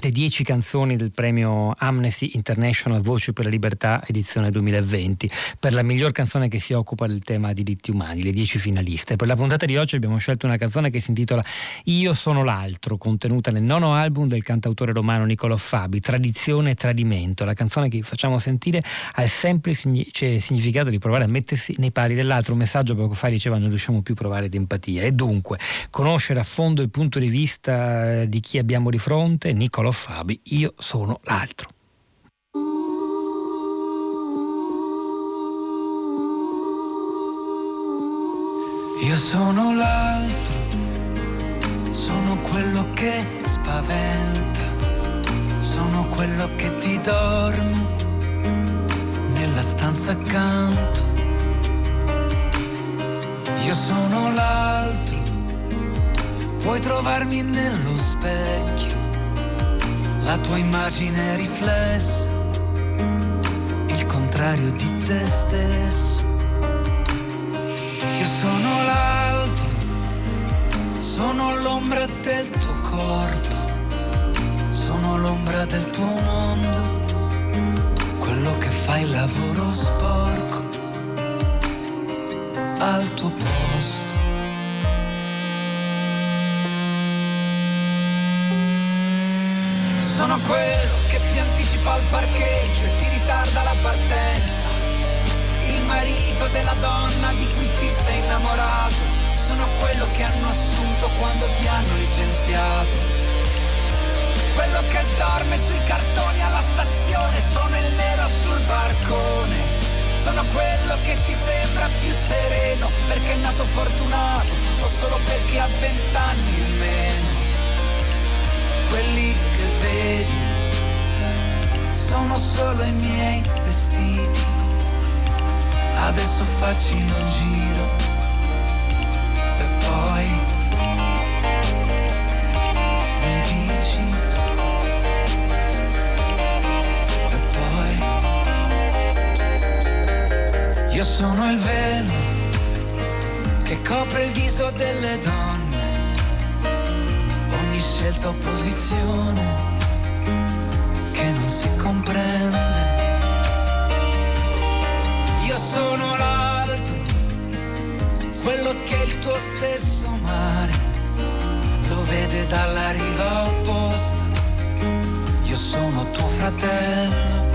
le 10 canzoni del premio Amnesty International Voci per la Libertà edizione 2020 per la miglior canzone che si occupa del tema diritti umani, le 10 finaliste. Per la puntata di oggi abbiamo scelto una canzone che si intitola Io sono l'altro, contenuta nel nono album del cantautore romano Niccolò Fabi, Tradizione e Tradimento. La canzone che facciamo sentire ha il semplice significato di provare a mettersi nei pali dell'altro. Un messaggio poco fa diceva non riusciamo più a provare di empatia e dunque conoscere a fondo il punto di vista di chi abbiamo di fronte, Niccolò Paolo Fabi, io sono l'altro. Io sono l'altro, sono quello che spaventa, sono quello che ti dorme nella stanza accanto. Io sono l'altro, puoi trovarmi nello specchio la tua immagine riflessa, il contrario di te stesso. Io sono l'altro, sono l'ombra del tuo corpo, sono l'ombra del tuo mondo, quello che fa il lavoro sporco al tuo posto. Sono quello che ti anticipa al parcheggio e ti ritarda la partenza. Il marito della donna di cui ti sei innamorato. Sono quello che hanno assunto quando ti hanno licenziato. Quello che dorme sui cartoni alla stazione. Sono il nero sul barcone. Sono quello che ti sembra più sereno perché è nato fortunato o solo perché ha vent'anni in meno quelli che vedi sono solo i miei vestiti. Adesso facci un giro e poi mi dici. E poi io sono il velo che copre il viso delle donne scelta opposizione che non si comprende. Io sono l'alto, quello che il tuo stesso mare lo vede dalla riva opposta. Io sono tuo fratello,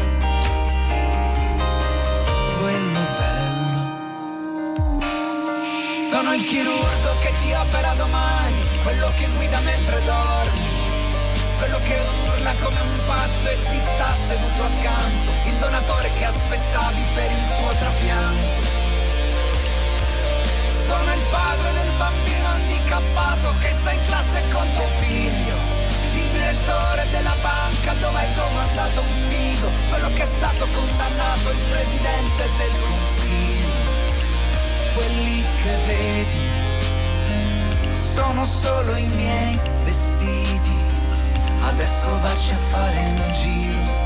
quello bello. Sono il chirurgo ti opera domani quello che guida mentre dormi, quello che urla come un pazzo e ti sta seduto accanto, il donatore che aspettavi per il tuo trapianto. Sono il padre del bambino handicappato che sta in classe con tuo figlio, il direttore della banca dove hai domandato un figo, quello che è stato condannato, il presidente del consiglio, quelli che vedi sono solo i miei vestiti. Adesso vacci a fare un giro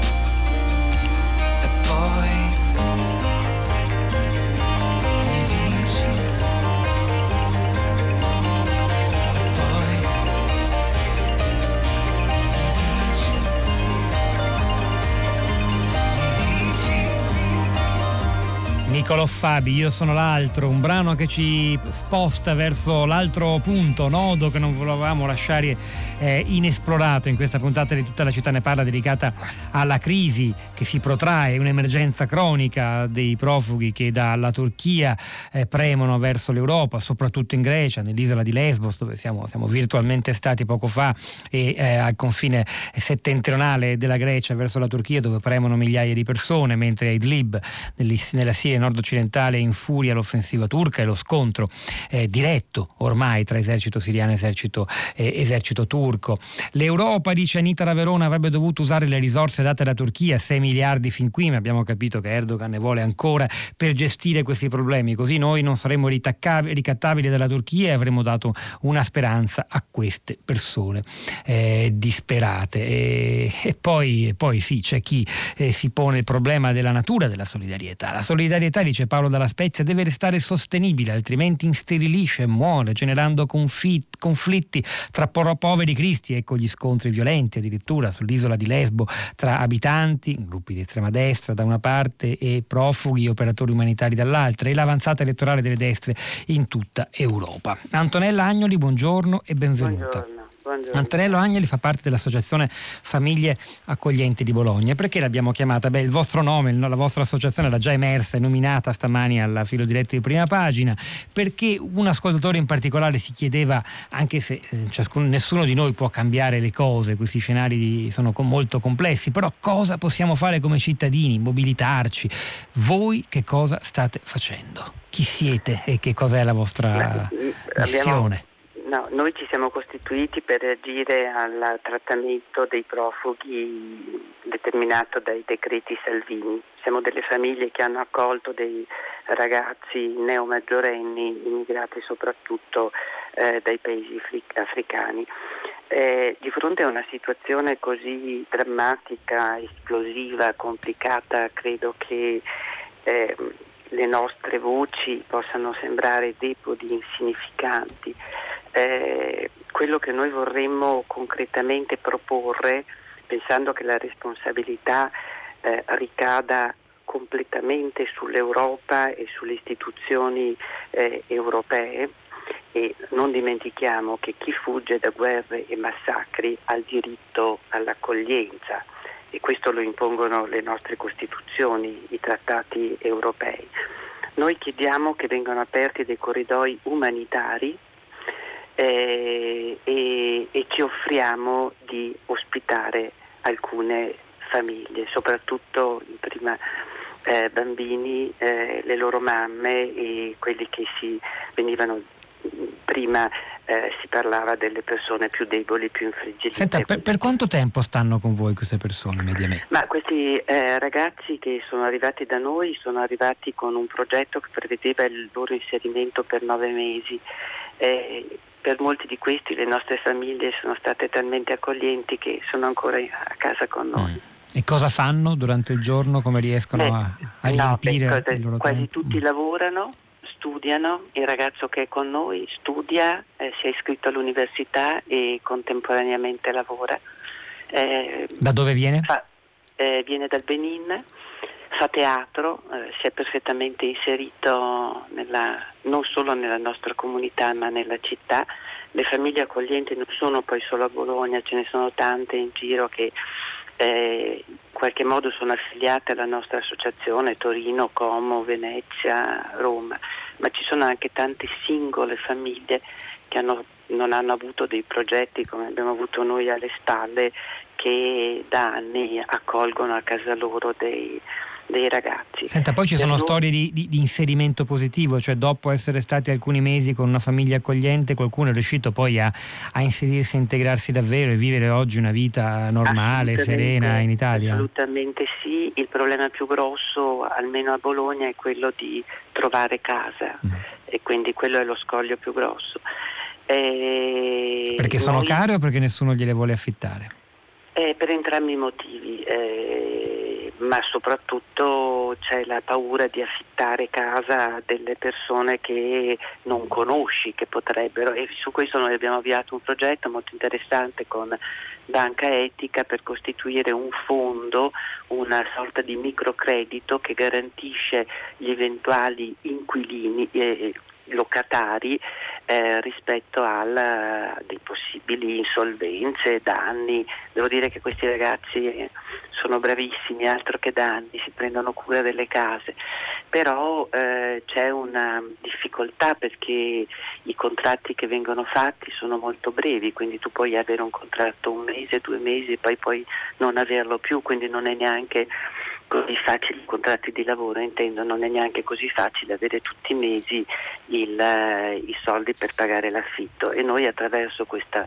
Niccolò Fabi, io sono l'altro, un brano che ci sposta verso l'altro punto, nodo che non volevamo lasciare eh, inesplorato in questa puntata di tutta la città ne parla dedicata alla crisi che si protrae, un'emergenza cronica dei profughi che dalla Turchia eh, premono verso l'Europa, soprattutto in Grecia, nell'isola di Lesbos dove siamo, siamo virtualmente stati poco fa e eh, al confine settentrionale della Grecia verso la Turchia dove premono migliaia di persone, mentre a Idlib nella Siria nord occidentale in furia l'offensiva turca e lo scontro eh, diretto ormai tra esercito siriano e esercito, eh, esercito turco. L'Europa, dice Anita Raverona, avrebbe dovuto usare le risorse date alla Turchia, 6 miliardi fin qui, ma abbiamo capito che Erdogan ne vuole ancora per gestire questi problemi, così noi non saremmo ricattabili dalla Turchia e avremmo dato una speranza a queste persone eh, disperate. E, e, poi, poi, sì, c'è chi eh, si pone il problema della natura della solidarietà. La solidarietà dice Paolo Dalla Spezia, deve restare sostenibile, altrimenti insterilisce e muore, generando conflitti, conflitti tra poveri cristi, ecco gli scontri violenti addirittura sull'isola di Lesbo tra abitanti, gruppi di estrema destra da una parte e profughi, operatori umanitari dall'altra e l'avanzata elettorale delle destre in tutta Europa. Antonella Agnoli, buongiorno e benvenuta. Buongiorno. Buongiorno. Antonello Agnoli fa parte dell'associazione Famiglie Accoglienti di Bologna. Perché l'abbiamo chiamata? Beh, il vostro nome, la vostra associazione era già emersa e nominata stamani alla filo diretto di prima pagina, perché un ascoltatore in particolare si chiedeva, anche se eh, ciascuno, nessuno di noi può cambiare le cose, questi scenari sono molto complessi, però cosa possiamo fare come cittadini? Mobilitarci. Voi che cosa state facendo? Chi siete e che cosa è la vostra Beh, missione? No, noi ci siamo costituiti per reagire al trattamento dei profughi determinato dai decreti Salvini. Siamo delle famiglie che hanno accolto dei ragazzi neomaggiorenni immigrati soprattutto eh, dai paesi africani. Eh, di fronte a una situazione così drammatica, esplosiva, complicata, credo che eh, le nostre voci possano sembrare deboli, insignificanti eh, quello che noi vorremmo concretamente proporre, pensando che la responsabilità eh, ricada completamente sull'Europa e sulle istituzioni eh, europee e non dimentichiamo che chi fugge da guerre e massacri ha il diritto all'accoglienza e questo lo impongono le nostre Costituzioni, i trattati europei. Noi chiediamo che vengano aperti dei corridoi umanitari eh, e, e ci offriamo di ospitare alcune famiglie, soprattutto prima eh, bambini, eh, le loro mamme e quelli che si venivano prima eh, si parlava delle persone più deboli, più infragili. Senta, per, per, quanto tempo stanno con voi queste persone mediamente? Ma questi eh, ragazzi che sono arrivati da noi sono arrivati con un progetto che prevedeva il loro inserimento per nove mesi. Per molti di questi le nostre famiglie sono state talmente accoglienti che sono ancora a casa con noi. Mm. E cosa fanno durante il giorno? Come riescono beh, a, a no, riempire beh, loro quasi tempo? tutti mm. lavorano, studiano, il ragazzo che è con noi studia, eh, si è iscritto all'università e contemporaneamente lavora. Eh, da dove viene? Fa, eh, viene dal Benin fa teatro, eh, si è perfettamente inserito nella, non solo nella nostra comunità ma nella città. Le famiglie accoglienti non sono poi solo a Bologna, ce ne sono tante in giro che eh, in qualche modo sono affiliate alla nostra associazione, Torino, Como, Venezia, Roma, ma ci sono anche tante singole famiglie che hanno, non hanno avuto dei progetti come abbiamo avuto noi alle spalle che da anni accolgono a casa loro dei, dei ragazzi. Senta, poi ci sono noi... storie di, di, di, inserimento positivo, cioè dopo essere stati alcuni mesi con una famiglia accogliente, qualcuno è riuscito poi a, a inserirsi, a integrarsi davvero e vivere oggi una vita normale, serena in Italia? Assolutamente sì, il problema più grosso, almeno a Bologna, è quello di trovare casa mm. e quindi quello è lo scoglio più grosso. E perché sono noi... care o perché nessuno gliele vuole affittare? Eh, per entrambi i motivi. Eh, ma soprattutto c'è la paura di affittare casa a delle persone che non conosci, che potrebbero, e su questo noi abbiamo avviato un progetto molto interessante con Banca Etica per costituire un fondo, una sorta di microcredito che garantisce gli eventuali inquilini, eh, locatari eh, rispetto a dei possibili insolvenze, danni. Devo dire che questi ragazzi sono bravissimi, altro che danni, si prendono cura delle case, però eh, c'è una difficoltà perché i contratti che vengono fatti sono molto brevi, quindi tu puoi avere un contratto un mese, due mesi poi puoi non averlo più, quindi non è neanche così facile, i contratti di lavoro intendo, non è neanche così facile avere tutti i mesi il, eh, i soldi per pagare l'affitto e noi attraverso questa,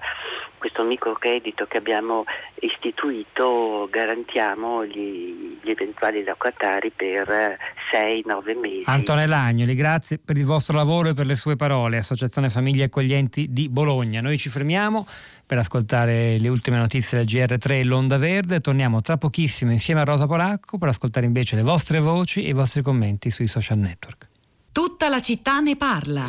questo microcredito che abbiamo istituito garantiamo gli, gli eventuali locatari per 6-9 mesi. Antonella Agnoli, grazie per il vostro lavoro e per le sue parole. Associazione Famiglie Accoglienti di Bologna. Noi ci fermiamo per ascoltare le ultime notizie del GR3 e l'Onda Verde. Torniamo tra pochissimo insieme a Rosa Polacco per ascoltare invece le vostre voci e i vostri commenti sui social network. Tutta la città ne parla.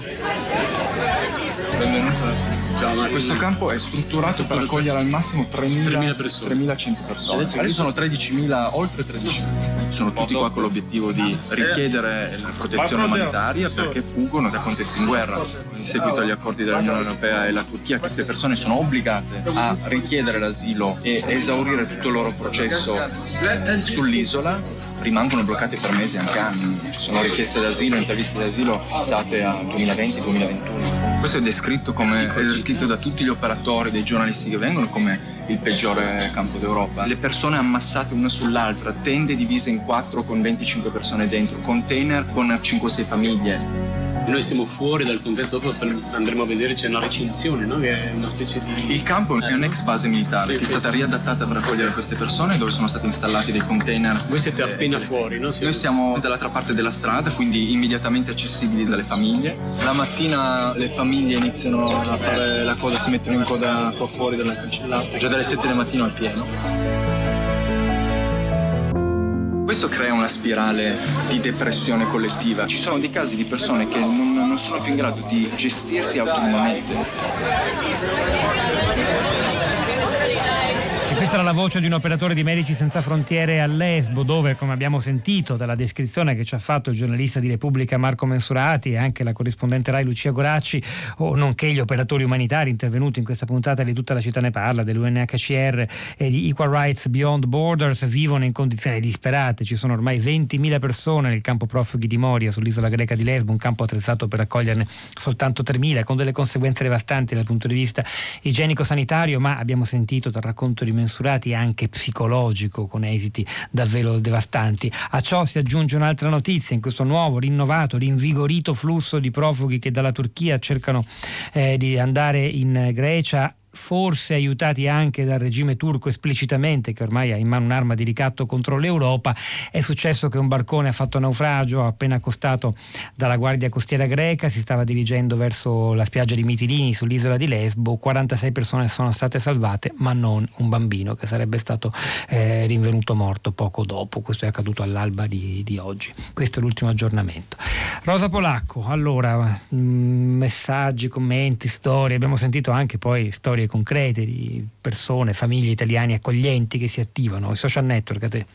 Benvenuta. Questo campo è strutturato per accogliere al massimo 3.000 persone. 3.100 persone. Adesso sono 13.000, oltre 13.000. Sono tutti qua con l'obiettivo di richiedere la protezione umanitaria perché fuggono da contesti in guerra. In seguito agli accordi dell'Unione Europea e la Turchia queste persone sono obbligate a richiedere l'asilo e esaurire tutto il loro processo sull'isola rimangono bloccati per mesi, anche anni. Ci sono richieste d'asilo, interviste d'asilo fissate a 2020-2021. Questo è descritto, come, è descritto da tutti gli operatori, dei giornalisti che vengono, come il peggiore campo d'Europa. Le persone ammassate una sull'altra, tende divise in quattro con 25 persone dentro, container con 5-6 famiglie noi siamo fuori dal contesto, dopo andremo a vedere c'è una recinzione, no? che è una specie di... Il campo è un'ex base militare sì, che è stata riadattata per accogliere queste persone dove sono stati installati dei container. Voi siete appena eh, fuori, no? Siete... Noi siamo dall'altra parte della strada, quindi immediatamente accessibili dalle famiglie. La mattina le famiglie iniziano a fare la cosa, si mettono in coda qua fuori dalla cancellata, già dalle 7 del mattino al pieno. Questo crea una spirale di depressione collettiva. Ci sono dei casi di persone che non, non sono più in grado di gestirsi autonomamente. Questa era la voce di un operatore di Medici Senza Frontiere a Lesbo, dove, come abbiamo sentito dalla descrizione che ci ha fatto il giornalista di Repubblica Marco Mensurati e anche la corrispondente Rai Lucia Goracci, o nonché gli operatori umanitari intervenuti in questa puntata di Tutta la città ne parla, dell'UNHCR e di Equal Rights Beyond Borders, vivono in condizioni disperate. Ci sono ormai 20.000 persone nel campo profughi di Moria sull'isola greca di Lesbo, un campo attrezzato per accoglierne soltanto 3.000, con delle conseguenze devastanti dal punto di vista igienico-sanitario, ma abbiamo sentito dal racconto di Mensurati mensurati anche psicologico con esiti davvero devastanti. A ciò si aggiunge un'altra notizia, in questo nuovo, rinnovato, rinvigorito flusso di profughi che dalla Turchia cercano eh, di andare in Grecia forse aiutati anche dal regime turco esplicitamente, che ormai ha in mano un'arma di ricatto contro l'Europa, è successo che un barcone ha fatto naufragio appena accostato dalla guardia costiera greca, si stava dirigendo verso la spiaggia di Mitilini sull'isola di Lesbo, 46 persone sono state salvate, ma non un bambino che sarebbe stato eh, rinvenuto morto poco dopo, questo è accaduto all'alba di, di oggi. Questo è l'ultimo aggiornamento. Rosa Polacco, allora, mm, messaggi, commenti, storie, abbiamo sentito anche poi storie storie concrete di persone, famiglie italiane accoglienti che si attivano, i social network a te.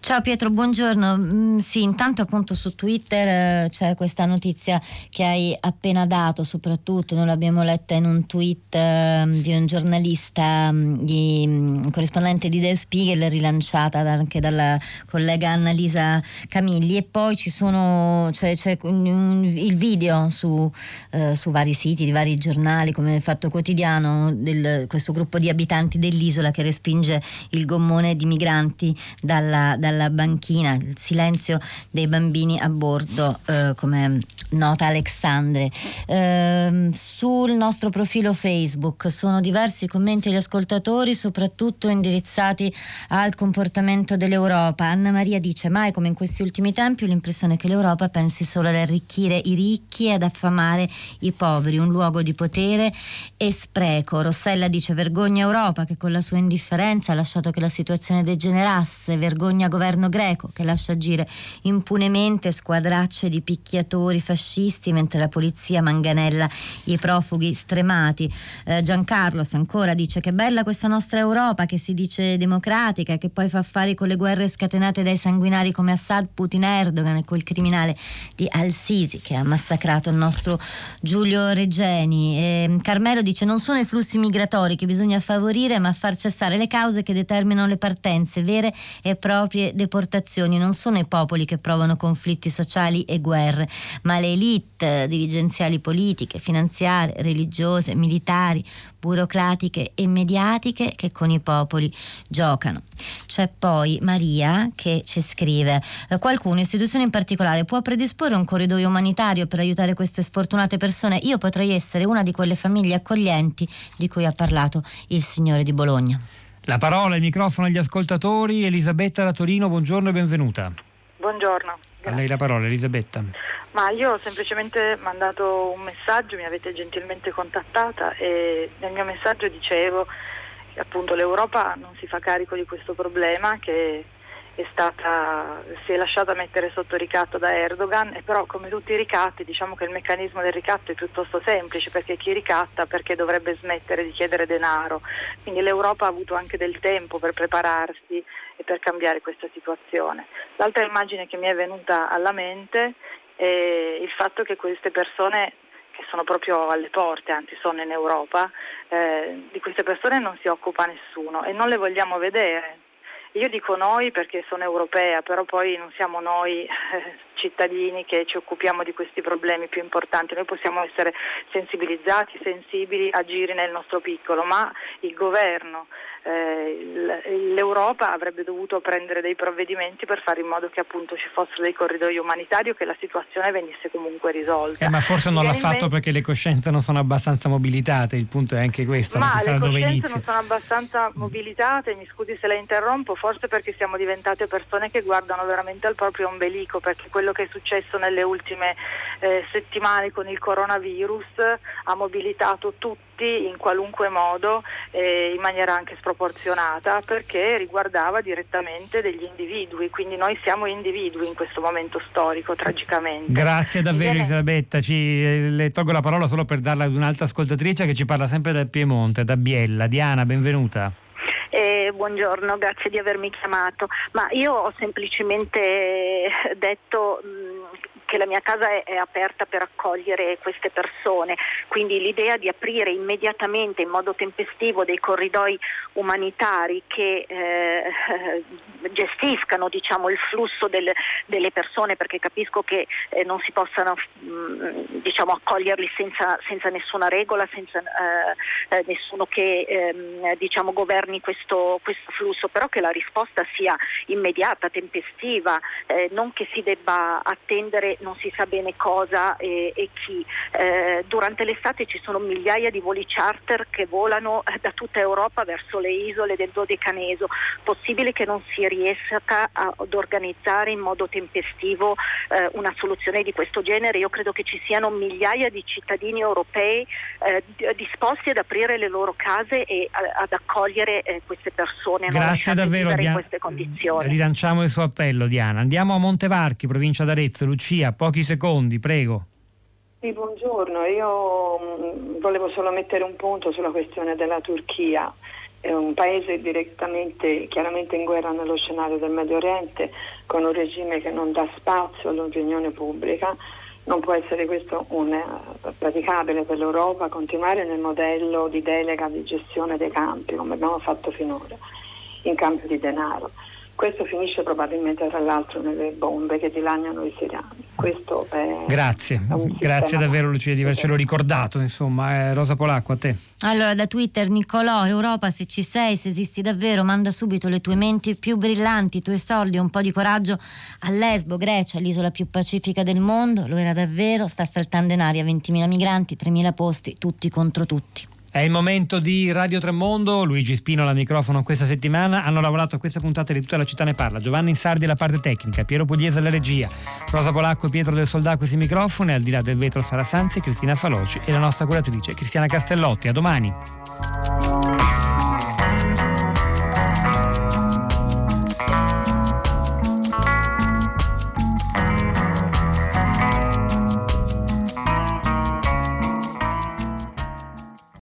Ciao Pietro, buongiorno. Mm, sì, intanto appunto su Twitter eh, c'è questa notizia che hai appena dato, soprattutto noi l'abbiamo letta in un tweet eh, di un giornalista, mm, di, mm, corrispondente di Der Spiegel, rilanciata anche dalla collega Annalisa Camilli e poi ci sono, cioè, c'è un, il video su, eh, su vari siti, di vari giornali come Fatto Quotidiano del, questo gruppo di abitanti dell'isola che respinge il gommone di migranti dalla, dalla banchina, il silenzio dei bambini a bordo, eh, come nota Alexandre. Eh, sul nostro profilo Facebook sono diversi commenti degli ascoltatori, soprattutto indirizzati al comportamento dell'Europa. Anna Maria dice: Mai come in questi ultimi tempi ho l'impressione che l'Europa pensi solo ad arricchire i ricchi e ad affamare i poveri, un luogo di potere e spreco. Rossella dice vergogna Europa che con la sua indifferenza ha lasciato che la situazione degenerasse, vergogna governo greco che lascia agire impunemente squadracce di picchiatori fascisti mentre la polizia manganella i profughi stremati. Eh, Giancarlos ancora dice che bella questa nostra Europa che si dice democratica che poi fa affari con le guerre scatenate dai sanguinari come Assad, Putin, Erdogan e quel criminale di Al-Sisi che ha massacrato il nostro Giulio Regeni. E Carmelo dice non sono i flussi flussi migratori che bisogna favorire ma far cessare le cause che determinano le partenze, vere e proprie deportazioni. Non sono i popoli che provano conflitti sociali e guerre, ma le elite dirigenziali politiche, finanziarie, religiose, militari, burocratiche e mediatiche che con i popoli giocano. C'è poi Maria che ci scrive: eh, qualcuno, istituzione in particolare, può predisporre un corridoio umanitario per aiutare queste sfortunate persone? Io potrei essere una di quelle famiglie accoglienti di cui ha parlato il Signore di Bologna. La parola, il microfono agli ascoltatori. Elisabetta da Torino, buongiorno e benvenuta. Buongiorno. A lei la parola, Elisabetta. Ma io ho semplicemente mandato un messaggio, mi avete gentilmente contattata e nel mio messaggio dicevo che appunto l'Europa non si fa carico di questo problema che è stata, si è lasciata mettere sotto ricatto da Erdogan e però come tutti i ricatti diciamo che il meccanismo del ricatto è piuttosto semplice perché chi ricatta perché dovrebbe smettere di chiedere denaro, quindi l'Europa ha avuto anche del tempo per prepararsi e per cambiare questa situazione. L'altra immagine che mi è venuta alla mente è il fatto che queste persone che sono proprio alle porte, anzi sono in Europa, eh, di queste persone non si occupa nessuno e non le vogliamo vedere io dico noi perché sono europea, però poi non siamo noi eh, cittadini che ci occupiamo di questi problemi più importanti. Noi possiamo essere sensibilizzati, sensibili, agire nel nostro piccolo, ma il governo, eh, l'Europa avrebbe dovuto prendere dei provvedimenti per fare in modo che appunto ci fossero dei corridoi umanitari o che la situazione venisse comunque risolta. Eh, ma forse non l'ha fatto perché le coscienze non sono abbastanza mobilitate, il punto è anche questo. Ma le coscienze non sono abbastanza mobilitate, mi scusi se la interrompo, forse perché siamo diventate persone che guardano veramente al proprio ombelico, perché quello che è successo nelle ultime eh, settimane con il coronavirus ha mobilitato tutti in qualunque modo eh, in maniera anche sproporzionata perché riguardava direttamente degli individui, quindi noi siamo individui in questo momento storico tragicamente. Grazie davvero. Elisabetta, ci, eh, le tolgo la parola solo per darla ad un'altra ascoltatrice che ci parla sempre dal Piemonte, da Biella. Diana, benvenuta. Eh, buongiorno, grazie di avermi chiamato. Ma io ho semplicemente detto mh, che la mia casa è, è, aperta per accogliere queste persone, quindi l'idea di aprire immediatamente in modo tempestivo dei corridoi umanitari che eh, gestiscano diciamo, il flusso del, delle persone, perché capisco che eh, non si possano mh, mm, diciamo, accoglierli senza, senza, nessuna regola, senza eh, eh, nessuno che ehm, diciamo, governi questo, questo, flusso, però che la risposta sia immediata, tempestiva, eh, non che si debba attendere non si sa bene cosa e, e chi. Eh, durante l'estate ci sono migliaia di voli charter che volano eh, da tutta Europa verso le isole del Dodecaneso. Possibile che non si riesca ad organizzare in modo tempestivo eh, una soluzione di questo genere? Io credo che ci siano migliaia di cittadini europei eh, disposti ad aprire le loro case e a, ad accogliere eh, queste persone. Grazie davvero Diana. in queste condizioni. Rilanciamo il suo appello Diana. Andiamo a Montevarchi, provincia d'Arezzo. Lucia, pochi secondi, prego. Sì, buongiorno, io mm, volevo solo mettere un punto sulla questione della Turchia. È un paese direttamente, chiaramente in guerra nello scenario del Medio Oriente, con un regime che non dà spazio all'opinione pubblica. Non può essere questo un, eh, praticabile per l'Europa continuare nel modello di delega di gestione dei campi, come abbiamo fatto finora, in cambio di denaro. Questo finisce probabilmente tra l'altro nelle bombe che dilaniano i siriani. Questo è Grazie, grazie davvero Lucia di avercelo ricordato, insomma. Eh, Rosa Polacco, a te. Allora, da Twitter, Nicolò, Europa, se ci sei, se esisti davvero, manda subito le tue menti più brillanti, i tuoi soldi, un po' di coraggio a Lesbo, Grecia, l'isola più pacifica del mondo. Lo era davvero, sta saltando in aria 20.000 migranti, 3.000 posti, tutti contro tutti. È il momento di Radio Tremondo, Luigi Spino alla microfono questa settimana, hanno lavorato a questa puntata di tutta la città ne parla, Giovanni Insardi alla parte tecnica, Piero Pugliese alla regia, Rosa Polacco e Pietro del Soldato questi microfoni, al di là del vetro Sara Sanzi, Cristina Faloci e la nostra curatrice Cristiana Castellotti. A domani.